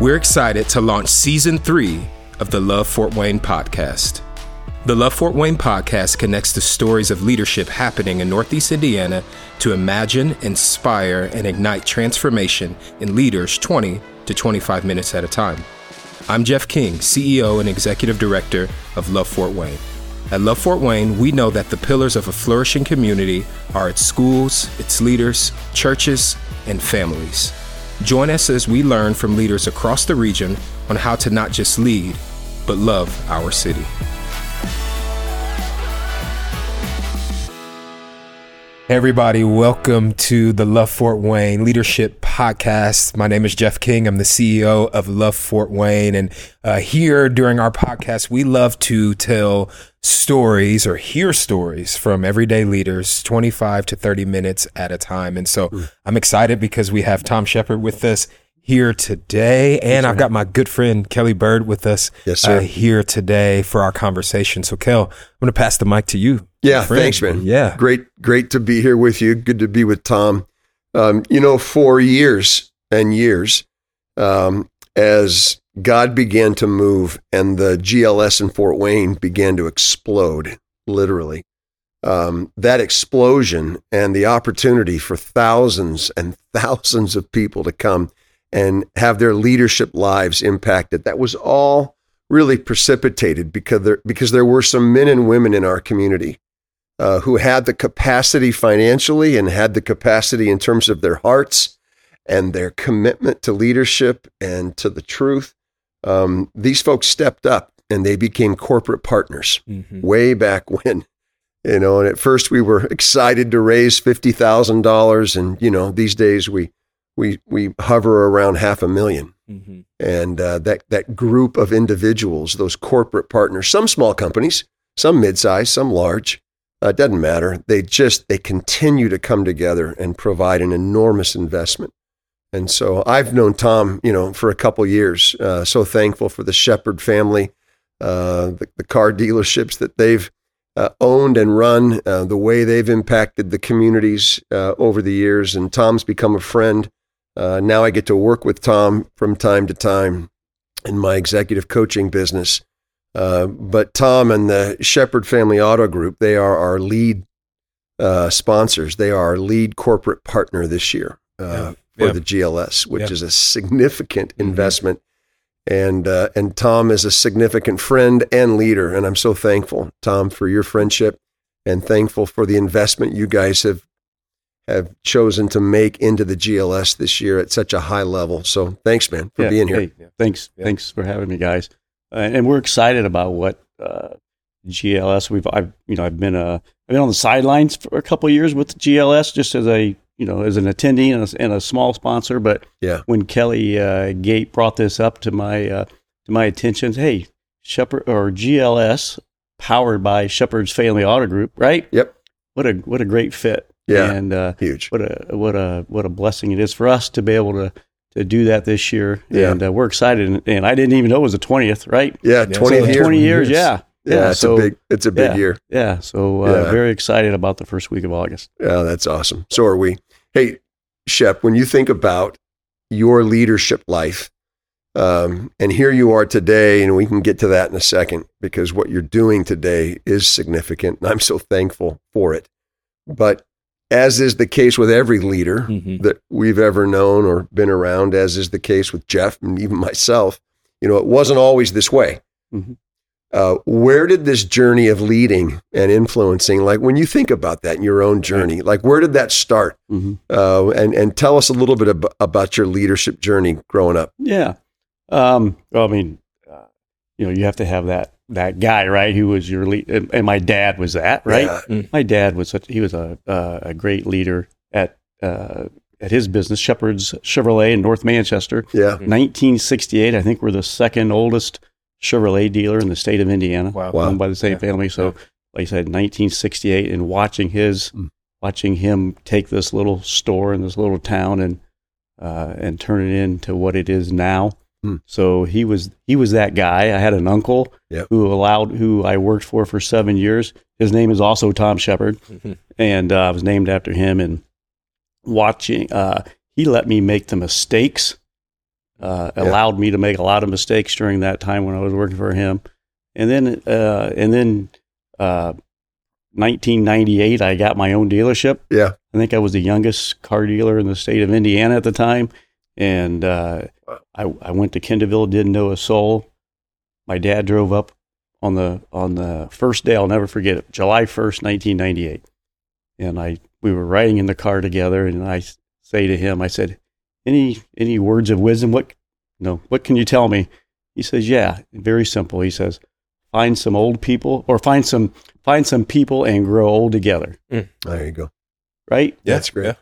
We're excited to launch season three of the Love Fort Wayne podcast. The Love Fort Wayne podcast connects the stories of leadership happening in Northeast Indiana to imagine, inspire, and ignite transformation in leaders 20 to 25 minutes at a time. I'm Geoff King, CEO and Executive Director of Love Fort Wayne. At Love Fort Wayne, we know that the pillars of a flourishing community are its schools, its leaders, churches, and families. Join us as we learn from leaders across the region on how to not just lead, but love our city. Everybody, welcome to the Love Fort Wayne Leadership Podcast. My name is Geoff King. I'm the CEO of Love Fort Wayne. And uh, here during our podcast, we love to tell stories or hear stories from everyday leaders, 25 to 30 minutes at a time. And so mm. I'm excited because we have Tom Shepherd with us here today. And I've got my good friend Kelly Byrd with us yes, sir. Uh, here today for our conversation. So, Kel, I'm going to pass the mic to you. Yeah, thanks, man. Yeah. Great, great to be here with you. Good to be with Tom. Um, you know, for years and years, um, as God began to move and the GLS in Fort Wayne began to explode, literally, um, that explosion and the opportunity for thousands and thousands of people to come and have their leadership lives impacted, that was all really precipitated because there, because there were some men and women in our community uh, who had the capacity financially and had the capacity in terms of their hearts and their commitment to leadership and to the truth. Um, these folks stepped up and they became corporate partners mm-hmm. way back when. You know, and at first we were excited to raise fifty thousand dollars, and you know, these days we we we hover around half a 1000000 mm-hmm. and uh, that that group of individuals, those corporate partners, some small companies, some mid-sized, some large, uh, doesn't matter. They just they continue to come together and provide an enormous investment. And so I've known Tom, you know, for a couple years. Uh, so thankful for the Shepherd family, uh, the, the, car dealerships that they've uh, owned and run, uh, the way they've impacted the communities uh, over the years. And Tom's become a friend. Uh, now I get to work with Tom from time to time in my executive coaching business. Uh, but Tom and the Shepherd Family Auto Group, they are our lead uh, sponsors. They are our lead corporate partner this year uh, yeah. for yeah. the GLS, which yeah. is a significant mm-hmm. investment. And uh, and Tom is a significant friend and leader, and I'm so thankful, Tom, for your friendship, and thankful for the investment you guys have have chosen to make into the GLS this year at such a high level. So thanks, man, for being here. Hey, thanks, thanks for having me, guys and we're excited about what uh, GLS. We've I've you know I've been uh, I've been on the sidelines for a couple years with GLS just as a you know as an attendee and a, and a small sponsor. But yeah, when Kelly uh, Gate brought this up to my uh, to my attention, hey, Shepherd or GLS powered by Shepherd's Family Auto Group, right? Yep. What a what a great fit. Yeah, and uh, huge. What a what a what a blessing it is for us to be able to to do that this year. Yeah. And uh, we're excited. And, and, I didn't even know it was the 20th, right? Yeah, 20 years. 20 years, yeah. Yeah, yeah it's so, a big it's a big yeah, year. Yeah, so uh, yeah. very excited about the first week of August. Yeah, that's awesome. So are we. Hey, Shep, when you think about your leadership life, um, and here you are today, and we can get to that in a second because what you're doing today is significant, and I'm so thankful for it. But as is the case with every leader mm-hmm. that we've ever known or been around, as is the case with Geoff and even myself, you know, it wasn't always this way. Mm-hmm. Uh, where did this journey of leading and influencing, like when you think about that in your own journey, like where did that start? Mm-hmm. Uh, and and tell us a little bit ab- about your leadership journey growing up. Yeah, um, well, I mean, you know, you have to have that that guy, right? Who was your lead, and my dad was that, right? Yeah. Mm. My dad was such he was a uh, a great leader at uh, at his business, Shepard's Chevrolet in North Manchester. Yeah, 1968. I think we're the second oldest Chevrolet dealer in the state of Indiana, wow. owned by the same yeah. family. So, yeah. like I said, 1968, and watching his mm. watching him take this little store in this little town and uh, and turn it into what it is now. Hmm. So he was he was that guy. I had an uncle yep. who allowed who I worked for for seven years. His name is also Tom Shepherd, mm-hmm. and uh, I was named after him. And watching, uh, he let me make the mistakes uh, allowed me to make a lot of mistakes during that time when I was working for him. And then, uh, and then, uh, 1998, I got my own dealership. Yeah. I think I was the youngest car dealer in the state of Indiana at the time. And uh, Wow. I, I went to Kendallville, didn't know a soul. My dad drove up on the on the first day. I'll never forget it, July 1st, 1998. And I we were riding in the car together, and I say to him, I said, "Any any words of wisdom? What no? What can you tell me?" He says, "Yeah, very simple." He says, "Find some old people, or find some find some people and grow old together." There you go. Right? Yeah, That's great. yeah.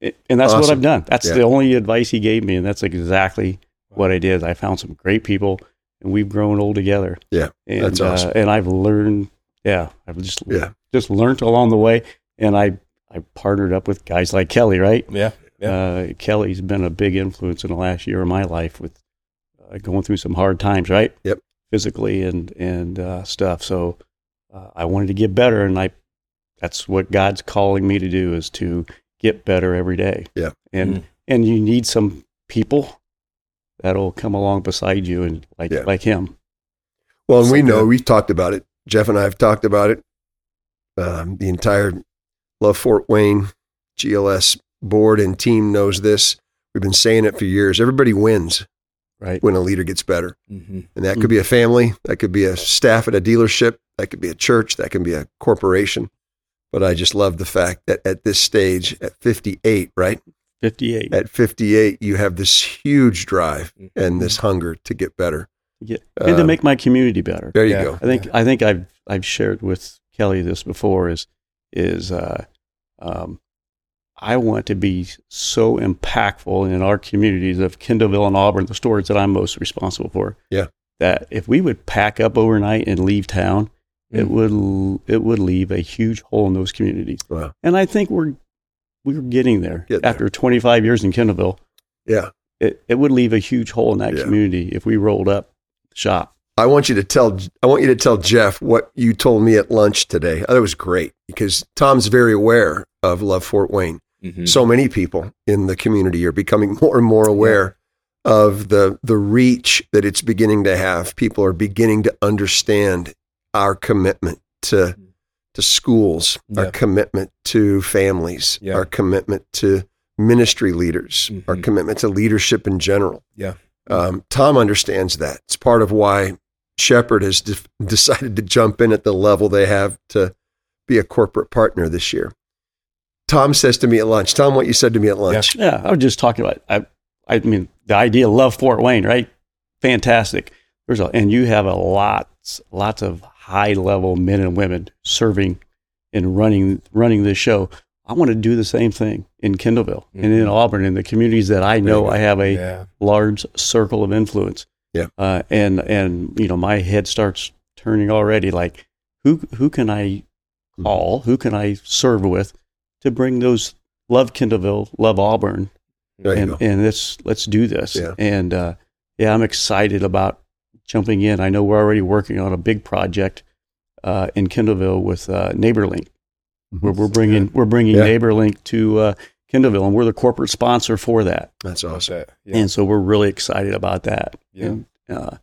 It- and that's what I've done. That's Yeah. the only advice he gave me, and that's exactly what I did. I found some great people, and we've grown old together. Yeah, and, that's awesome. Uh, and I've learned, yeah, I've just Yeah. just learned along the way, and I I partnered up with guys like Kelly. Right? Yeah. Uh, Kelly's been a big influence in the last year of my life with uh, going through some hard times. Right? Yep. Physically and and uh, stuff. So uh, I wanted to get better, and I that's what God's calling me to do is to get better every day. Yeah. And Mm. and you need some people that'll come along beside you and like Yeah. like him. Well, and So we know good. we've talked about it. Geoff and I have talked about it. Um, the entire Love Fort Wayne GLS board and team knows this. We've been saying it for years. Everybody wins Right. when a leader gets better. Mm-hmm. And that could be a family, that could be a staff at a dealership, that could be a church, that can be a corporation. But I just love the fact that at this stage, at 58, right? 58. At 58, you have this huge drive Mm-hmm. and this hunger to get better. Yeah. and to Um, make my community better. There you Yeah. go. I think I think I've I've shared with Kelly this before is is uh, um, I want to be so impactful in our communities of Kendallville and Auburn, the stores that I'm most responsible for. Yeah. That if we would pack up overnight and leave town, it Mm. would it would leave a huge hole in those communities. Wow. And I think we're we're getting there. Getting there. After 25 years in Kendallville, Yeah. it, it would leave a huge hole in that Yeah. community if we rolled up shop. I want you to tell I want you to tell Geoff what you told me at lunch today. That was great because Tom's very aware of Love Fort Wayne. Mm-hmm. So many people in the community are becoming more and more aware of the the reach that it's beginning to have. People are beginning to understand our commitment to to schools, our commitment to families, Yeah. our commitment to ministry leaders, our Mhm. commitment to leadership in general. Yeah. Um, Tom understands that. It's part of why Shepherd has de- decided to jump in at the level they have to be a corporate partner this year. Tom says to me at lunch, Tom, what you said to me at lunch. Yeah, I was just talking about. I, I mean, the idea of love Fort Wayne, right? Fantastic. There's a, and you have a lots, lots of high level men and women serving and running, running this show. I want to do the same thing in Kendallville and in Mhm. Auburn in the communities that I know I have a yeah. large circle of influence. Yeah. Uh, and and you know my head starts turning already. Like who who can I Mm-hmm. call? Who can I serve with to bring those love Kendallville, love Auburn, and and let's let's do this. Yeah. And uh, yeah, I'm excited about jumping in. I know we're already working on a big project uh, in Kendallville with uh, NeighborLink. We're, we're bringing we're bringing Yeah. NeighborLink to uh, Kendallville, and we're the corporate sponsor for that. That's awesome. Yeah. And so we're really excited about that Yeah. and uh,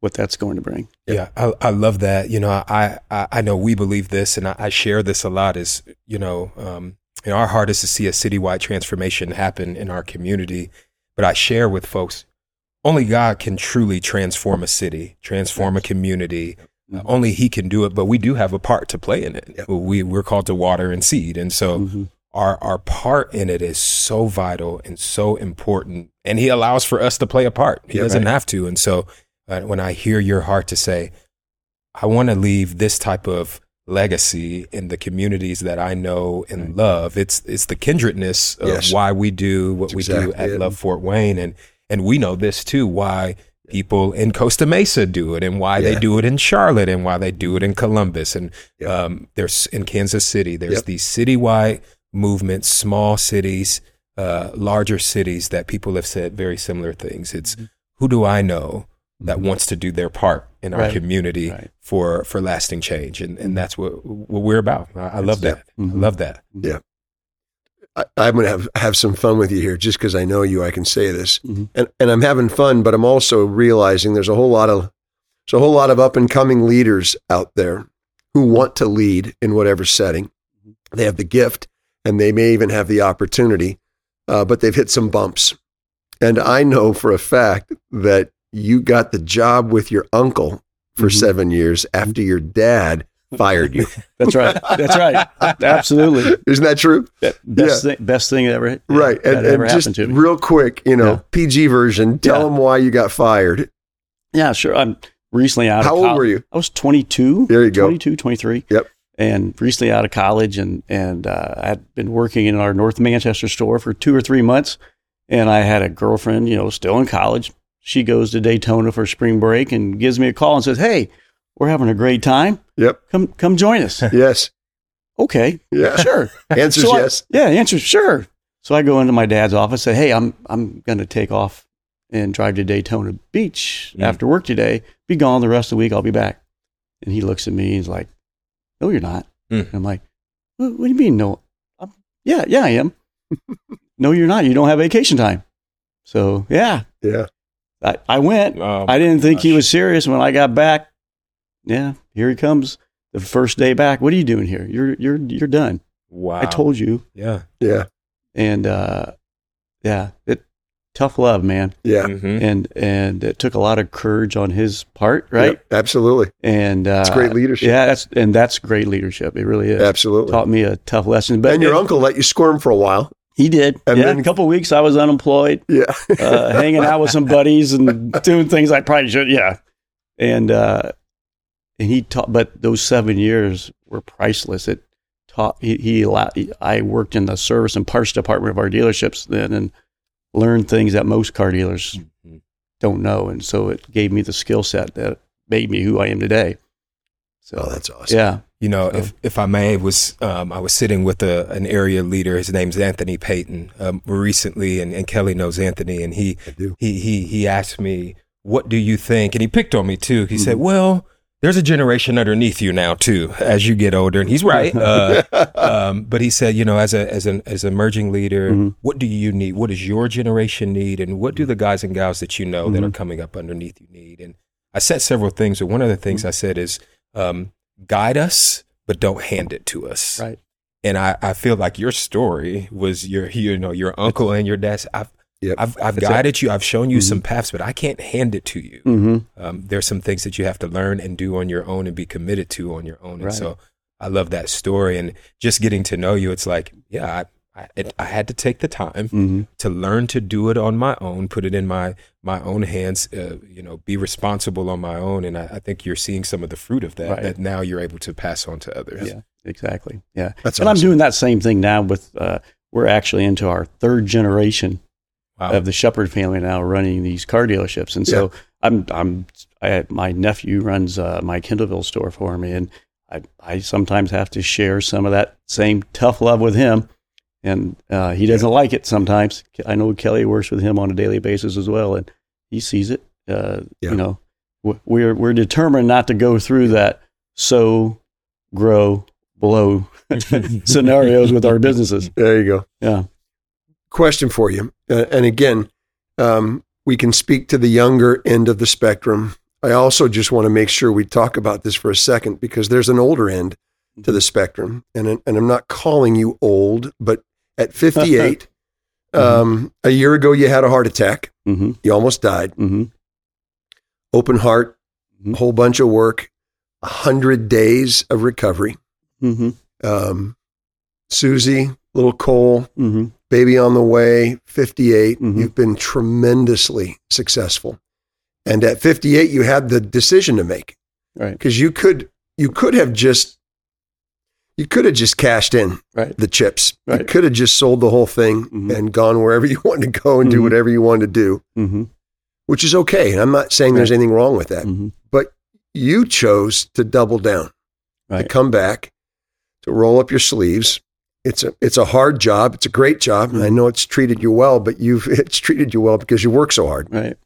what that's going to bring. Yeah, I, I love that. You know, I, I, I know we believe this, and I, I share this a lot. Is you know, um, you know, our heart is to see a citywide transformation happen in our community. But I share with folks, only God can truly transform a city, transform a community. Uh, only He can do it. But we do have a part to play in it. Yep. We we're called to water and seed, and so Mhm. our our part in it is so vital and so important and he allows for us to play a part he Yeah, doesn't right. have to and so uh, when i hear your heart to say i want to leave this type of legacy in the communities that i know and love it's it's the kindredness of Yes. why we do what That's we exactly do at it. love fort wayne and and we know this too why people in costa mesa do it and why Yeah. they do it in charlotte and why they do it in columbus and Yep. um, there's in kansas city there's Yep. these citywide movements, small cities, uh, larger cities that people have said very similar things. It's who do I know that wants to do their part in our Right. community Right. for for lasting change, and and that's what what we're about. I, I love that. Mhm. I love that. I, I'm going to have have some fun with you here, just because I know you. I can say this, Mhm. and and I'm having fun, but I'm also realizing there's a whole lot of there's a whole lot of up and coming leaders out there who want to lead in whatever setting. They have the gift, and they may even have the opportunity, uh, but they've hit some bumps. And I know for a fact that you got the job with your uncle for Mhm. seven years after your dad fired you. That's right. That's right. Absolutely. Isn't that true? Best thing, best thing that ever Right. that And, ever and just real quick, you know, Yeah. PG version, tell Yeah. them why you got fired. Yeah, sure. I'm recently out How of old were you? I was 22. There you go. 22, 23. Yep. And recently out of college, and and uh, I'd been working in our North Manchester store for two or three months, and I had a girlfriend, you know, still in college. She goes to Daytona for spring break and gives me a call and says, "Hey, we're having a great time. Yep. Come come join us." Yes. okay, Yeah. sure. Answers So I- yes. yeah, the answer sure. So I go into my dad's office, say, "Hey, I'm I'm going to take off and drive to Daytona Beach Mm. after work today. Be gone the rest of the week. I'll be back." And he looks at me. He's like, "No, you're not." Mm. And I'm like, what, "What do you mean? No? I'm, yeah, yeah, I am. no, you're not. You don't have vacation time." So yeah, Yeah. I, I went. Oh, I didn't think he was serious when I got back. Yeah, here he comes. The first day back. What are you doing here? You're you're you're done. Wow. I told you Yeah. Yeah. and uh, yeah, it tough love, man, Yeah. Mhm. and and it took a lot of courage on his part, right? Yep, absolutely. And uh, It's great leadership. Yeah, that's and that's great leadership. It really is. Absolutely. Taught me a tough lesson. But and your it- uncle let you squirm for a while. he did. and yeah, then- a couple of weeks I was unemployed, Yeah. uh, hanging out with some buddies and doing things I probably should. Yeah, and uh, and he taught. But those seven years were priceless. It taught. He, he allowed. I worked in the service and parts department of our dealerships then, and learned things that most car dealers Mhm. don't know, and so it gave me the skill set that made me who I am today. So oh, that's awesome. yeah, You know, So- if if I may, was um, I was sitting with a, an area leader. His name's Anthony Payton. Um, recently, and, and Kelly knows Anthony, and he he he he asked me, "What do you think?" And he picked on me too. He said, Mhm. "Well, there's a generation underneath you now too, as you get older." And he's right. Uh, um, but he said, you know, as a as an as an emerging leader, Mhm. what do you need? What does your generation need? And what do the guys and gals that you know that are Mhm. coming up underneath you need? And I said several things, but one of the things I said is, um, guide us, but don't hand it to us. right. And I, I feel like your story was your you know your uncle and your dad's. I've Yep. I've, I've That's it. guided you. I've shown you Mhm. some paths, but I can't hand it to you. Mm-hmm. Um, there's some things that you have to learn and do on your own and be committed to on your own. And Right. so I love that story and just getting to know you. It's like, yeah, I, I, it, I had to take the time Mm-hmm. to learn to do it on my own, put it in my my own hands. Uh, you know, be responsible on my own. And I, I think you're seeing some of the fruit of that Right. that now you're able to pass on to others. Yeah, exactly. Yeah, That's and I'm doing that same thing now with. Uh, we're actually into our third generation Wow. of the Shepherd family now running these car dealerships, and so I'm I'm I, my nephew runs uh, my Kendallville store for me, and I I sometimes have to share some of that same tough love with him, and uh, he doesn't like it sometimes. I know Kelly works with him on a daily basis as well, and he sees it. Uh, Yeah. You know, we're we're determined not to go through that So grow, blow scenarios with our businesses. There you go. Yeah. Question for you. Uh, and again, um, we can speak to the younger end of the spectrum. I also just want to make sure we talk about this for a second because there's an older end to the spectrum. And, and I'm not calling you old, but at 58, um, a year ago, you had a heart attack. Mm-hmm. You almost died. Mm-hmm. Open heart, Mhm. a whole bunch of work, 100 days of recovery. Mm-hmm. Um, Susie, little Cole, Mm-hmm. Baby on the way, 58. Mhm. You've been tremendously successful. And at 58, you had the decision to make Right. because you could, you could have just, you could have just cashed in Right. the chips. You Right. could have just sold the whole thing Mhm. and gone wherever you wanted to go and do Mhm. whatever you wanted to do, Mm-hmm. which is okay. And I'm not saying there's anything wrong with that, Mm-hmm. but you chose to double down, to come back, to roll up your sleeves. It's a it's a hard job. It's a great job. And I know it's treated you well, but you've it's treated you well because you work so hard. Right.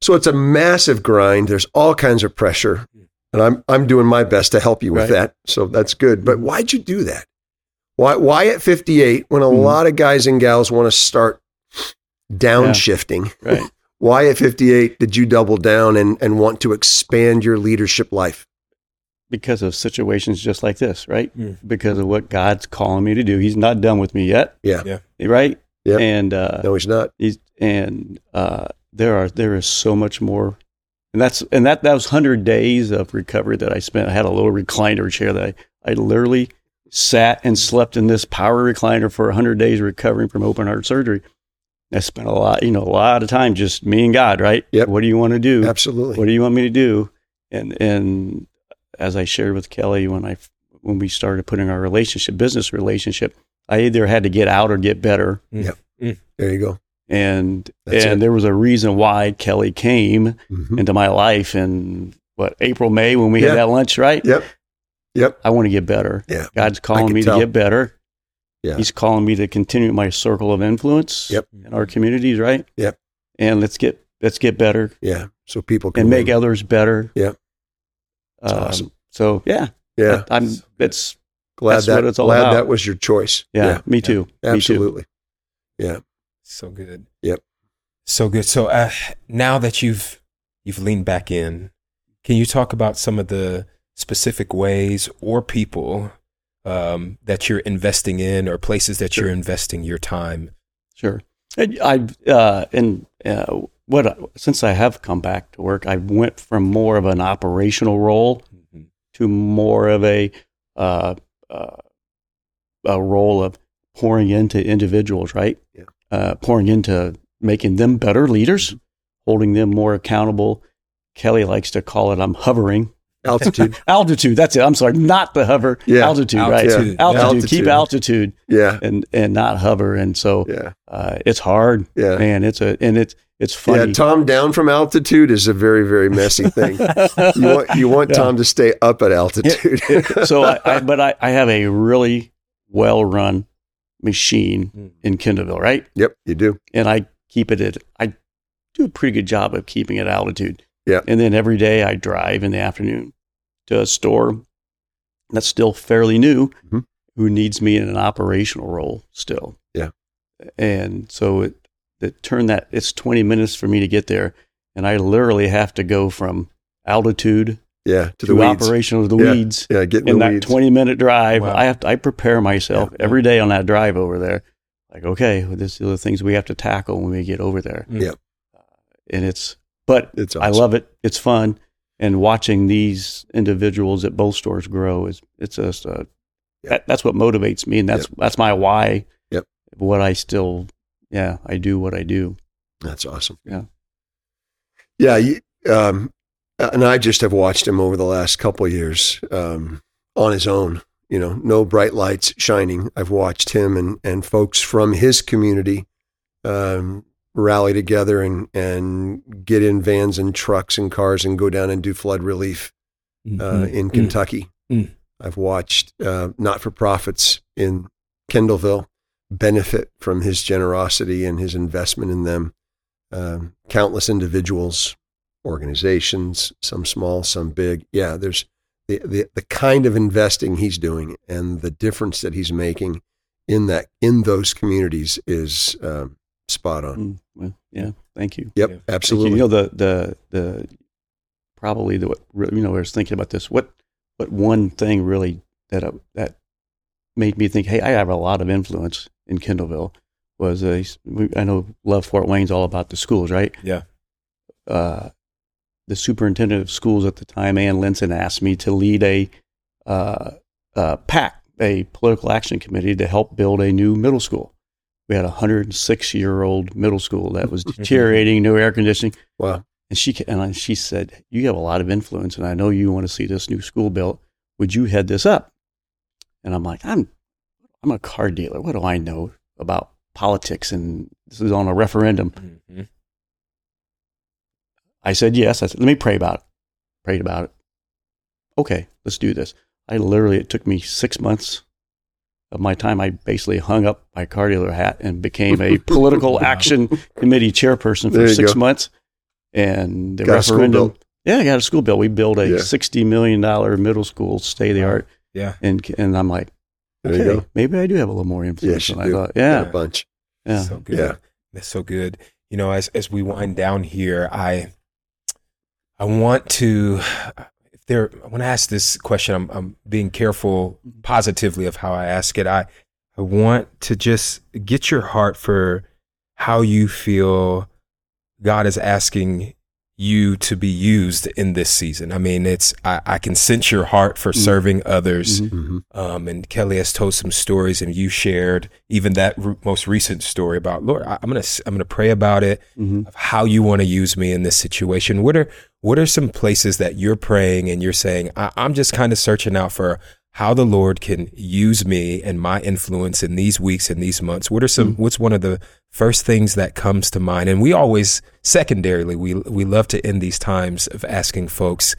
So it's a massive grind. There's all kinds of pressure. And I'm I'm doing my best to help you with Right. that. So that's good. But Mhm. why'd you do that? Why why at 58 when a Mhm. lot of guys and gals want to start downshifting? Right. Why at 58 did you double down and, and want to expand your leadership life? Because of situations just like this, right? Mm. Because of what God's calling me to do. He's not done with me yet. Yeah. Yeah. Right. Yeah. And uh, No, he's not. he's and uh, there are there is so much more, and that's and that that was hundred days of recovery that I spent. I had a little recliner chair that I, I literally sat and slept in this power recliner for hundred days recovering from open heart surgery. I spent a lot, you know, a lot of time just me and God, right? Yep. What do you want to do? Absolutely. what do you want me to do and and as i shared with kelly when i when we started putting our relationship business relationship i either had to get out or get better Yeah. There you go. and That's and it. there was a reason why kelly came Mhm. into my life in what april may when we Yeah. had that lunch right Yep. Yep. i want to get better Yeah. god's calling me tell. to get better Yeah. he's calling me to continue my circle of influence Yep. in our communities right Yep. and let's get let's get better Yeah. So people can and make win. others better Yep. That's Um, awesome. so yeah Yeah. I, am it's Glad that's that what it's all glad about. that was your choice. yeah, me too. Me too. Absolutely. So good. Yep. So good. So uh, now that you've you've leaned back in, can you talk about some of the specific ways or people um, that you're investing in, or places that you're investing your time? Sure. And I uh, and uh, what since I have come back to work, I went from more of an operational role Mhm. to more of a uh, uh, a role of pouring into individuals, right? Yeah. Uh, pouring into making them better leaders, holding them more accountable. Kelly likes to call it "I'm hovering." Altitude. Altitude. That's it. I'm sorry, not the hover. Yeah. Altitude, right? Altitude. Altitude. Altitude. Keep altitude yeah. and and not hover. And so Yeah. uh, it's hard, Yeah. man. It's a and it's it's funny. Yeah. Tom down from altitude is a very, very messy thing. you want you want Yeah. Tom to stay up at altitude. so I, I but I, I have a really well run machine Mm. in Kendallville, right? yep, you do. And I keep it at I do a pretty good job of keeping it altitude. Yeah. And then every day I drive in the afternoon to a store that's still fairly new Mhm. who needs me in an operational role still. Yeah. And so it, it turned that it's 20 minutes for me to get there. And I literally have to go from altitude Yeah, to to, the weeds. operational to the Yeah. weeds Yeah, get in, in the that weeds. 20 minute drive. Wow. I have to, I prepare myself Yeah. every day on that drive over there. Like, okay, well, this are the things we have to tackle when we get over there. Mm. Yep. And it's, but It's I love it. It's fun. And watching these individuals at both stores grow is, it's just, uh, Yep. that, that's what motivates me. And that's, that's my why. Yep. What I still, yeah, I do what I do. That's awesome. Yeah. Yeah. You, um, and I just have watched him over the last couple of years um, on his own. You know, no bright lights shining. I've watched him and, and folks from his community um, rally together and, and get in vans and trucks and cars and go down and do flood relief uh, Mhm. in Kentucky. Mm. I've watched uh, not for profits in Kendallville benefit from his generosity and his investment in them. Um, countless individuals, organizations, some small, some big. Yeah, there's the, the the kind of investing he's doing and the difference that he's making in that in those communities is um, spot on. Mm, well, yeah. Thank you. Yep, Yeah. Thank you. absolutely. You know the the the probably the what you know I was thinking about this. What what one thing really that uh, that made me think, hey, I have a lot of influence in Kendallville. Was a I know Love Fort Wayne's all about the schools, right? Yeah. Uh, the superintendent of schools at the time, Ann Linson, asked me to lead a uh, uh, PAC, a political action committee, to help build a new middle school. We had a 106 year old middle school that was deteriorating, no air conditioning. Wow. And she and I- she said, "You have a lot of influence, and I know you want to see this new school built. Would you head this up?" And I'm like, "I'm I'm a car dealer. What do I know about politics? And this is on a referendum." Mhm. I said yes. I said, "Let me pray about it." Prayed about it. Okay, let's do this. I literally it took me six months of my time. I basically hung up my car dealer hat and became a political action committee chairperson There for you six go. months. And the Got a referendum. built. Yeah, I got a school built. We built a Yeah. sixty million dollar middle school, state of the art, Yeah. and and I'm like, okay, maybe I do have a little more influence Yes, you than I do. thought. A Yeah, bunch. yeah. So good. Yeah. That's so good. You know, as as we wind down here, I I want to if there when I ask this question, I'm I'm being careful positively of how I ask it. I I want to just get your heart for how you feel God is asking you to be used in this season. I mean, it's I, I can sense your heart for Mm. serving others. Mhm. hmm Um, and Kelly has told some stories, and you shared even that r- most recent story about Lord. I, I'm gonna s- I'm gonna pray about it Mhm. of how you want to use me in this situation. What are what are some places that you're praying and you're saying I, I'm just kind of searching out for how the Lord can use me and my influence in these weeks and these months. What are some? Mm. What's one of the first things that comes to mind? And we always secondarily we we love to end these times of asking folks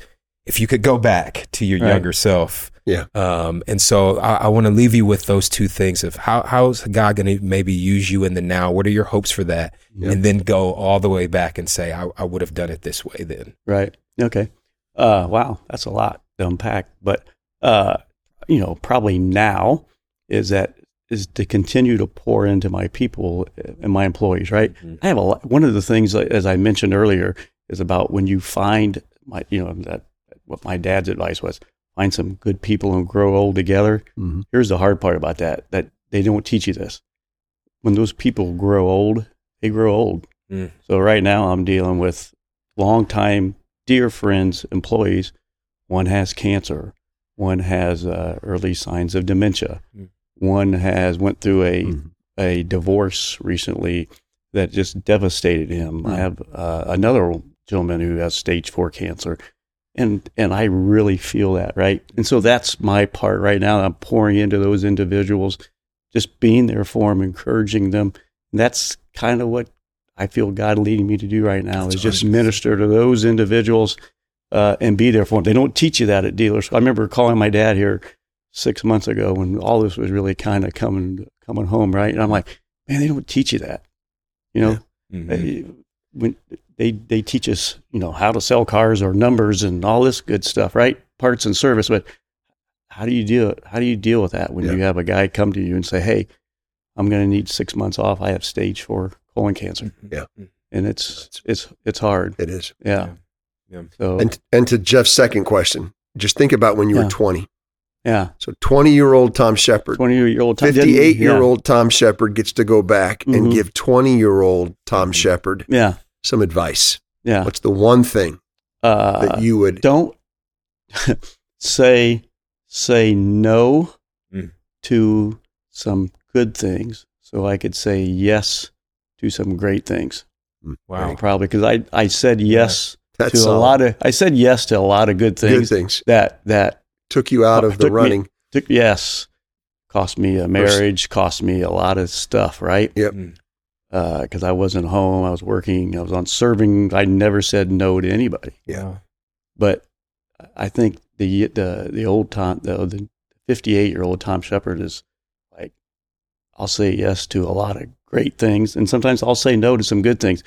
if you could go back to your Right. younger self. Yeah. Um, and so I, I want to leave you with those two things of how how's God going to maybe use you in the now? What are your hopes for that? Yeah. And then go all the way back and say, I, I would have done it this way then. Right. Okay. Uh, wow, that's a lot to unpack. But uh, you know, probably now is that is to continue to pour into my people and my employees. Right. Mhm. I have a lot. One of the things, as I mentioned earlier, is about when you find my, you know, that what my dad's advice was: find some good people and grow old together. hmm Here's the hard part about that: that they don't teach you this. When those people grow old, they grow old. Mm. So right now, I'm dealing with longtime dear friends, employees. One has cancer. One has uh, early signs of dementia. Mm. One has went through a Mhm. a divorce recently that just devastated him. Mm. I have uh, another gentleman who has stage four cancer, and and I really feel that right. And so that's my part right now. I'm pouring into those individuals, just being there for them, encouraging them. And that's kind of what I feel God leading me to do right now That's is just minister to those individuals uh, and be there for them. They don't teach you that at dealers. I remember calling my dad here six months ago when all this was really kind of coming coming home, right? And I'm like, man, they don't teach you that. You know, Mhm. they, when they they teach us, you know, how to sell cars or numbers and all this good stuff, right? Parts and service, but how do you deal? How do you deal with that when Yeah. you have a guy come to you and say, "Hey, I'm going to need six months off. I have stage four colon cancer," mm-hmm. Yeah. Mm-hmm. and it's it's it's hard. It is. Yeah. Yeah. So And and to Geoff's second question, just think about when you Yeah. were 20. yeah, So 20 year old Tom Shepherd, twenty year old, 58 year old Tom Shepherd gets to go back and Mhm. give 20 year old Tom mm-hmm. Shepherd Yeah, some advice. yeah. What's the one thing Uh, that you would? don't say say no Mm. to some good things so i could say yes to some great things Wow. probably because i i said yes That's to a solid. lot of i said yes to a lot of good things. good things things. that that Took you out of the Took me- running. took yes cost me a marriage cost me a lot of stuff right Yep. Mm. Uh, because i wasn't home i was working i was on serving i never said no to anybody Yeah. But I think the the the old Tom the the 58 year old Tom Shepherd is like I'll say yes to a lot of great things and sometimes I'll say no to some good things.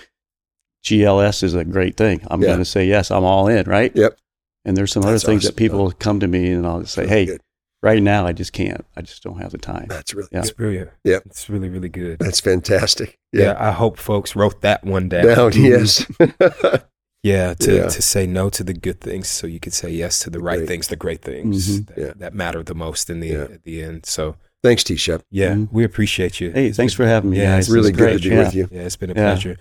GLS is a great thing. I'm Yeah. going to say yes. I'm all in, right? Yep. And there's some That's other things awesome, that people come to me and I'll say, Really "Hey, good. Right now I just can't. I just don't have the time." That's really Yeah. It's brilliant. Yep. It's really, really good. That's fantastic. Yeah. Yeah. I hope folks wrote that one down. Down, yes. Yeah, to, Yeah. to say no to the good things so you could say yes to the right Great. things, the great things Mhm. that, Yeah. that matter the most in the Yeah. at the end. So Thanks, T Shep. yeah, Mhm. we appreciate you. Hey, It's thanks been- for having me, Yeah, guys. it's Really good great. to be Yeah. with you. Yeah, it's been a Yeah. pleasure.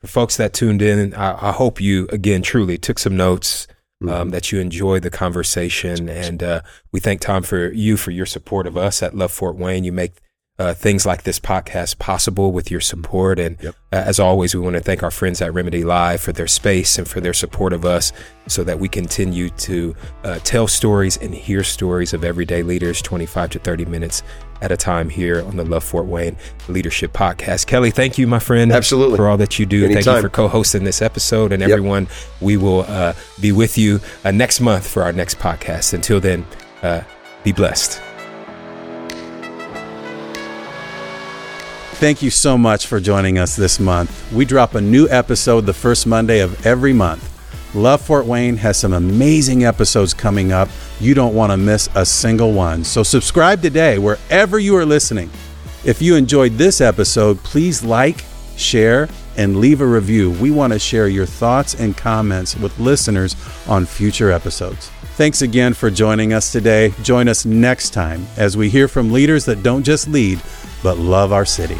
For folks that tuned in, I, I hope you again truly took some notes. Um, Mhm. that you enjoy the conversation, and uh, we thank Tom for you for your support of us at Love Fort Wayne. You make uh, things like this podcast possible with your support, and Yep. uh, as always, we want to thank our friends at Remedy Live for their space and for their support of us, so that we continue to uh, tell stories and hear stories of everyday leaders, twenty five to thirty minutes at a time here on the Love Fort Wayne Leadership Podcast. Kelly, thank you, my friend, Absolutely. for all that you do. Thank you for co-hosting this episode, and Yep. everyone. We will uh, be with you uh, next month for our next podcast. Until then, uh, be blessed. Thank you so much for joining us this month. We drop a new episode the first Monday of every month. Love Fort Wayne has some amazing episodes coming up. You don't want to miss a single one. So subscribe today wherever you are listening. If you enjoyed this episode, please like, share, and leave a review. We want to share your thoughts and comments with listeners on future episodes. Thanks again for joining us today. Join us next time as we hear from leaders that don't just lead, but love our city.